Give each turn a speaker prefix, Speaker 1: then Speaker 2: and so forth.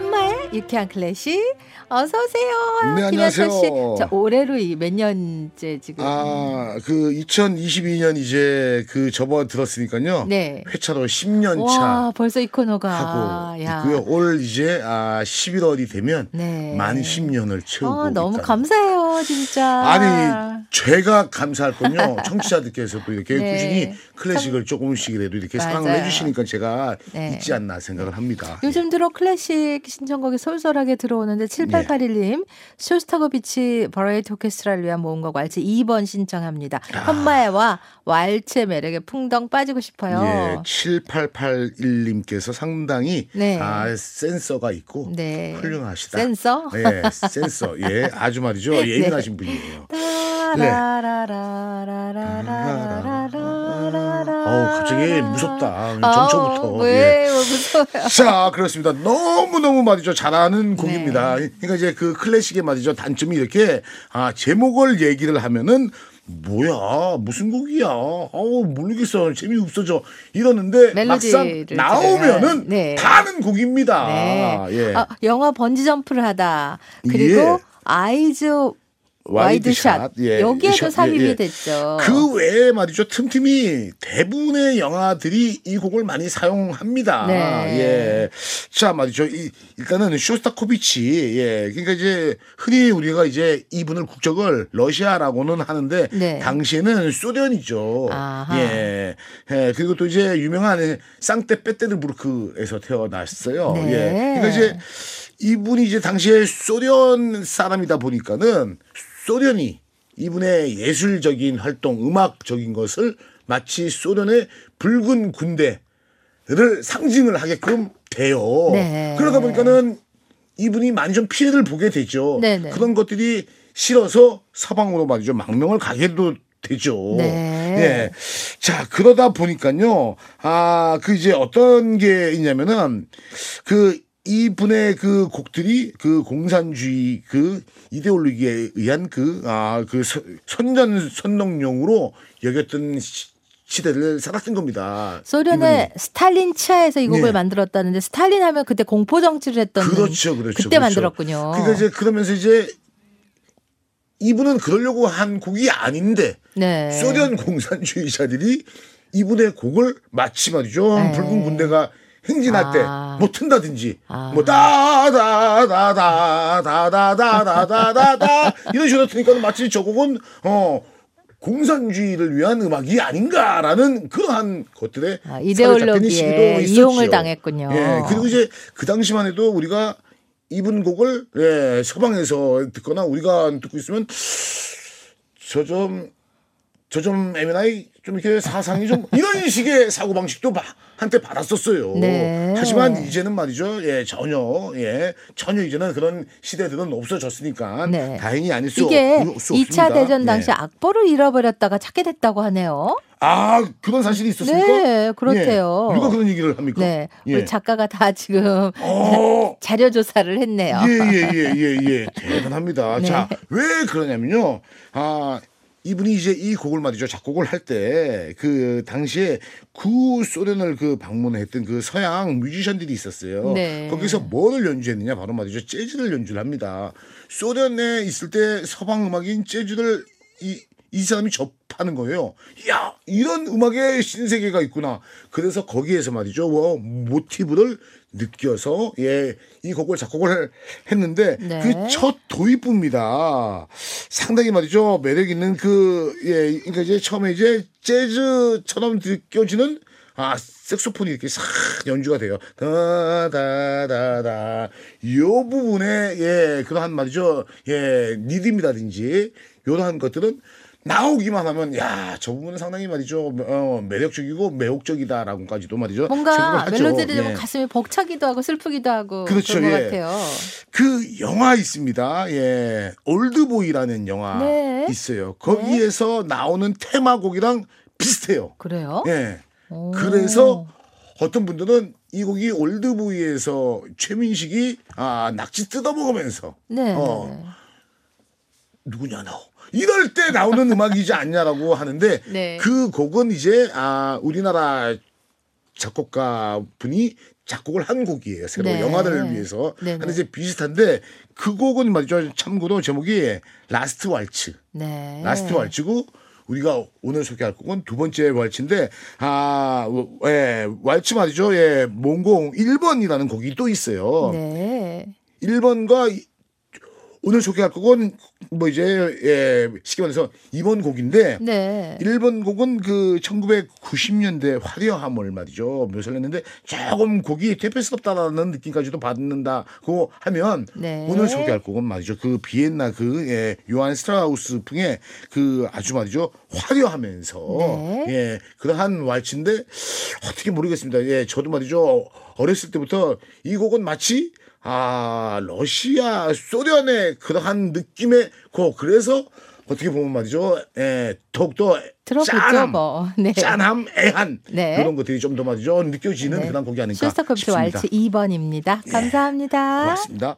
Speaker 1: 한마의 유쾌한 클래식 어서 오세요.
Speaker 2: 네,
Speaker 1: 김현철 씨.
Speaker 2: 안녕하세요.
Speaker 1: 자, 올해로 이 몇 년째 지금?
Speaker 2: 아, 그 2022년 이제 그 접어 들었으니까요.
Speaker 1: 네.
Speaker 2: 회차로 10년 차
Speaker 1: 와, 벌써 이 코너가
Speaker 2: 하고
Speaker 1: 야.
Speaker 2: 있고요. 올 이제 아 11월이 되면
Speaker 1: 네.
Speaker 2: 만 10년을 채우고
Speaker 1: 아, 너무
Speaker 2: 있다는
Speaker 1: 감사해요, 진짜.
Speaker 2: 아니 제가 감사할 건요 청취자들께서도 이렇게
Speaker 1: 네.
Speaker 2: 꾸준히 클래식을 조금씩이라도 이렇게 사랑을
Speaker 1: 맞아요.
Speaker 2: 해주시니까 제가
Speaker 1: 네.
Speaker 2: 있지 않나 생각을 합니다.
Speaker 1: 요즘 들어 클래식 신청곡이 솔솔하게 들어오는데 7881님 쇼스타코비치 버라이티 오케스트라를 위한 모험가 왈츠 2번 신청합니다.
Speaker 2: 아.
Speaker 1: 현마애와 왈츠의 매력에 풍덩 빠지고 싶어요.
Speaker 2: 예, 7881님께서 상당히
Speaker 1: 네.
Speaker 2: 아, 센서가 있고
Speaker 1: 네.
Speaker 2: 훌륭하시다.
Speaker 1: 센서?
Speaker 2: 네, 센서. 예, 아주 말이죠. 예 민하신 분이에요. 어우, 갑자기 무섭다. 정초부터. 예.
Speaker 1: 왜 무서워요?
Speaker 2: 자, 그렇습니다. 너무너무 말이죠. 잘하는 곡입니다. 그러니까 이제 그 클래식의 말이죠. 단점이 이렇게 아, 제목을 얘기를 하면은 뭐야 무슨 곡이야 어우 모르겠어 재미없어져 이러는데 막상 나오면은
Speaker 1: 네.
Speaker 2: 다 아는 곡입니다
Speaker 1: 네.
Speaker 2: 예.
Speaker 1: 아, 영화 번지 점프를 하다. 그리고
Speaker 2: 예.
Speaker 1: Eyes Wide Shut.
Speaker 2: 예.
Speaker 1: 여기에도
Speaker 2: 샷,
Speaker 1: 삽입이
Speaker 2: 예, 예.
Speaker 1: 됐죠.
Speaker 2: 그 외에 말이죠 틈틈이 대부분의 영화들이 이 곡을 많이 사용합니다.
Speaker 1: 네.
Speaker 2: 예. 자 말이죠. 이, 일단은 쇼스타코비치. 예. 그러니까 이제 흔히 우리가 이제 이분을 국적을 러시아라고는 하는데
Speaker 1: 네.
Speaker 2: 당시에는 소련이죠.
Speaker 1: 아하.
Speaker 2: 예. 예. 그리고 또 이제 유명한 상테페테르부르크에서 태어났어요.
Speaker 1: 네.
Speaker 2: 예. 그러니까 이제 이분이 이제 당시에 소련 사람이다 보니까는 소련이 이분의 예술적인 활동, 음악적인 것을 마치 소련의 붉은 군대를 상징을 하게끔 돼요.
Speaker 1: 네.
Speaker 2: 그러다 보니까는 이분이 많이 좀 피해를 보게 되죠.
Speaker 1: 네네.
Speaker 2: 그런 것들이 싫어서 서방으로 말이죠. 망명을 가게도 되죠.
Speaker 1: 네.
Speaker 2: 예. 자, 그러다 보니까요. 아, 그 이제 어떤 게 있냐면은 그 이 분의 그 곡들이 그 공산주의 그 이데올로기에 의한 그, 아, 그 선- 선전 선동용으로 여겼던 시, 시대를 살았던 겁니다.
Speaker 1: 소련의 스탈린 치하에서 이 곡을
Speaker 2: 네.
Speaker 1: 만들었다는데 스탈린 하면 그때 공포 정치를 했던
Speaker 2: 그렇죠, 그렇죠.
Speaker 1: 그때
Speaker 2: 그렇죠.
Speaker 1: 만들었군요.
Speaker 2: 그러니까 이제 그러면서 이제 이분은 그러려고 한 곡이 아닌데
Speaker 1: 네.
Speaker 2: 소련 공산주의자들이 이분의 곡을 마치 말이죠
Speaker 1: 네.
Speaker 2: 붉은 군대가 행진할
Speaker 1: 아.
Speaker 2: 때 뭐 튼다든지
Speaker 1: 아.
Speaker 2: 뭐 다다다다다다다다다다 이런 식으로 트니까 마치 저 곡은 어 공산주의를 위한 음악이 아닌가라는 그러한 것들에
Speaker 1: 아, 이데올로기에. 이용을 당했군요.
Speaker 2: 예, 그리고 이제 그 당시만 해도 우리가 이분 곡을 예, 서방에서 듣거나 우리가 듣고 있으면 저좀 저좀 에미나이 좀 이렇게 사상이 좀 이런 식의 사고 방식도 바- 한때 받았었어요.
Speaker 1: 네.
Speaker 2: 하지만 이제는 말이죠. 예, 전혀 예, 전혀 이제는 그런 시대들은 없어졌으니까
Speaker 1: 네.
Speaker 2: 다행히 아닐 수,
Speaker 1: 이게
Speaker 2: 없, 수
Speaker 1: 2차
Speaker 2: 없습니다.
Speaker 1: 대전 당시
Speaker 2: 예.
Speaker 1: 악보를 잃어버렸다가 찾게 됐다고 하네요.
Speaker 2: 아 그런 사실이 있었습니까?
Speaker 1: 네, 그렇대요.
Speaker 2: 예. 누가 그런 얘기를 합니까?
Speaker 1: 네.
Speaker 2: 예.
Speaker 1: 우리 작가가 다 지금
Speaker 2: 어.
Speaker 1: 자료 조사를 했네요.
Speaker 2: 예예예 예 예 대단합니다.
Speaker 1: 네.
Speaker 2: 자왜 그러냐면요. 아 이분이 이제 이 곡을 말이죠 작곡을 할 때 그 당시에 구 소련을 그 방문했던 그 서양 뮤지션들이 있었어요.
Speaker 1: 네.
Speaker 2: 거기서 뭐를 연주했느냐 바로 말이죠 재즈를 연주를 합니다. 소련에 있을 때 서방 음악인 재즈를 이 이 사람이 접하는 거예요. 야, 이런 음악의 신세계가 있구나. 그래서 거기에서 말이죠. 뭐, 모티브를 느껴서, 예, 이 곡을 작곡을 했는데,
Speaker 1: 네.
Speaker 2: 그첫 도입부입니다. 상당히 말이죠. 매력 있는 그, 예, 그러니까 이제 처음에 이제 재즈처럼 느껴지는 아, 색소폰이 이렇게 싹 연주가 돼요. 다다다다. 요 부분에 예, 그러한 말이죠. 예, 리듬이라든지 요러한 것들은 나오기만 하면 야, 저 부분은 상당히 말이죠. 어, 매력적이고 매혹적이다라고까지도 말이죠.
Speaker 1: 뭔가. 멜로디를
Speaker 2: 예.
Speaker 1: 가슴이 벅차기도 하고 슬프기도 하고
Speaker 2: 그렇죠, 예.
Speaker 1: 같아요.
Speaker 2: 그 영화 있습니다. 예. 올드보이라는 영화
Speaker 1: 네.
Speaker 2: 있어요. 거기에서 나오는 테마곡이랑 비슷해요.
Speaker 1: 그래요?
Speaker 2: 예.
Speaker 1: 오.
Speaker 2: 그래서 어떤 분들은 이 곡이 올드보이에서 최민식이 아 낙지 뜯어 먹으면서
Speaker 1: 네.
Speaker 2: 어. 누구냐 너 이럴 때 나오는 음악이지 않냐라고 하는데
Speaker 1: 네.
Speaker 2: 그 곡은 이제 아 우리나라 작곡가 분이 작곡을 한 곡이에요. 새로
Speaker 1: 네.
Speaker 2: 영화를 위해서.
Speaker 1: 네 네.
Speaker 2: 근데 이제 비슷한데 그 곡은 말이죠. 참고로 제목이 Last Waltz.
Speaker 1: 네.
Speaker 2: Last Waltz고 우리가 오늘 소개할 곡은 두 번째 왈츠인데 아, 예, 왈츠 말이죠. 예, 몽공 1번이라는 곡이 또 있어요.
Speaker 1: 네.
Speaker 2: 1번과 오늘 소개할 곡은 뭐 이제 예, 쉽게 말해서 2번 곡인데
Speaker 1: 네.
Speaker 2: 1번 곡은 그 1990년대 화려함을 말이죠. 묘사를 했는데 조금 곡이 퇴폐스럽다라는 느낌까지도 받는다고 하면
Speaker 1: 네.
Speaker 2: 오늘 소개할 곡은 말이죠. 그 비엔나 그 예, 요한 스트라우스 풍의 그 아주 말이죠. 화려하면서
Speaker 1: 네.
Speaker 2: 예, 그러한 왈츠인데 어떻게 모르겠습니다. 예, 저도 말이죠. 어렸을 때부터 이 곡은 마치 아, 러시아, 소련의 그러한 느낌의 곡. 그래서 어떻게 보면 말이죠. 예, 더욱더
Speaker 1: 들어보죠,
Speaker 2: 짠함,
Speaker 1: 뭐. 네.
Speaker 2: 짠함, 애한
Speaker 1: 네.
Speaker 2: 그런 것들이 좀 더 말이죠. 느껴지는
Speaker 1: 네.
Speaker 2: 그런 곡이
Speaker 1: 쇼스타코비치
Speaker 2: 싶습니다.
Speaker 1: 왈츠 2번입니다. 감사합니다.
Speaker 2: 고맙습니다.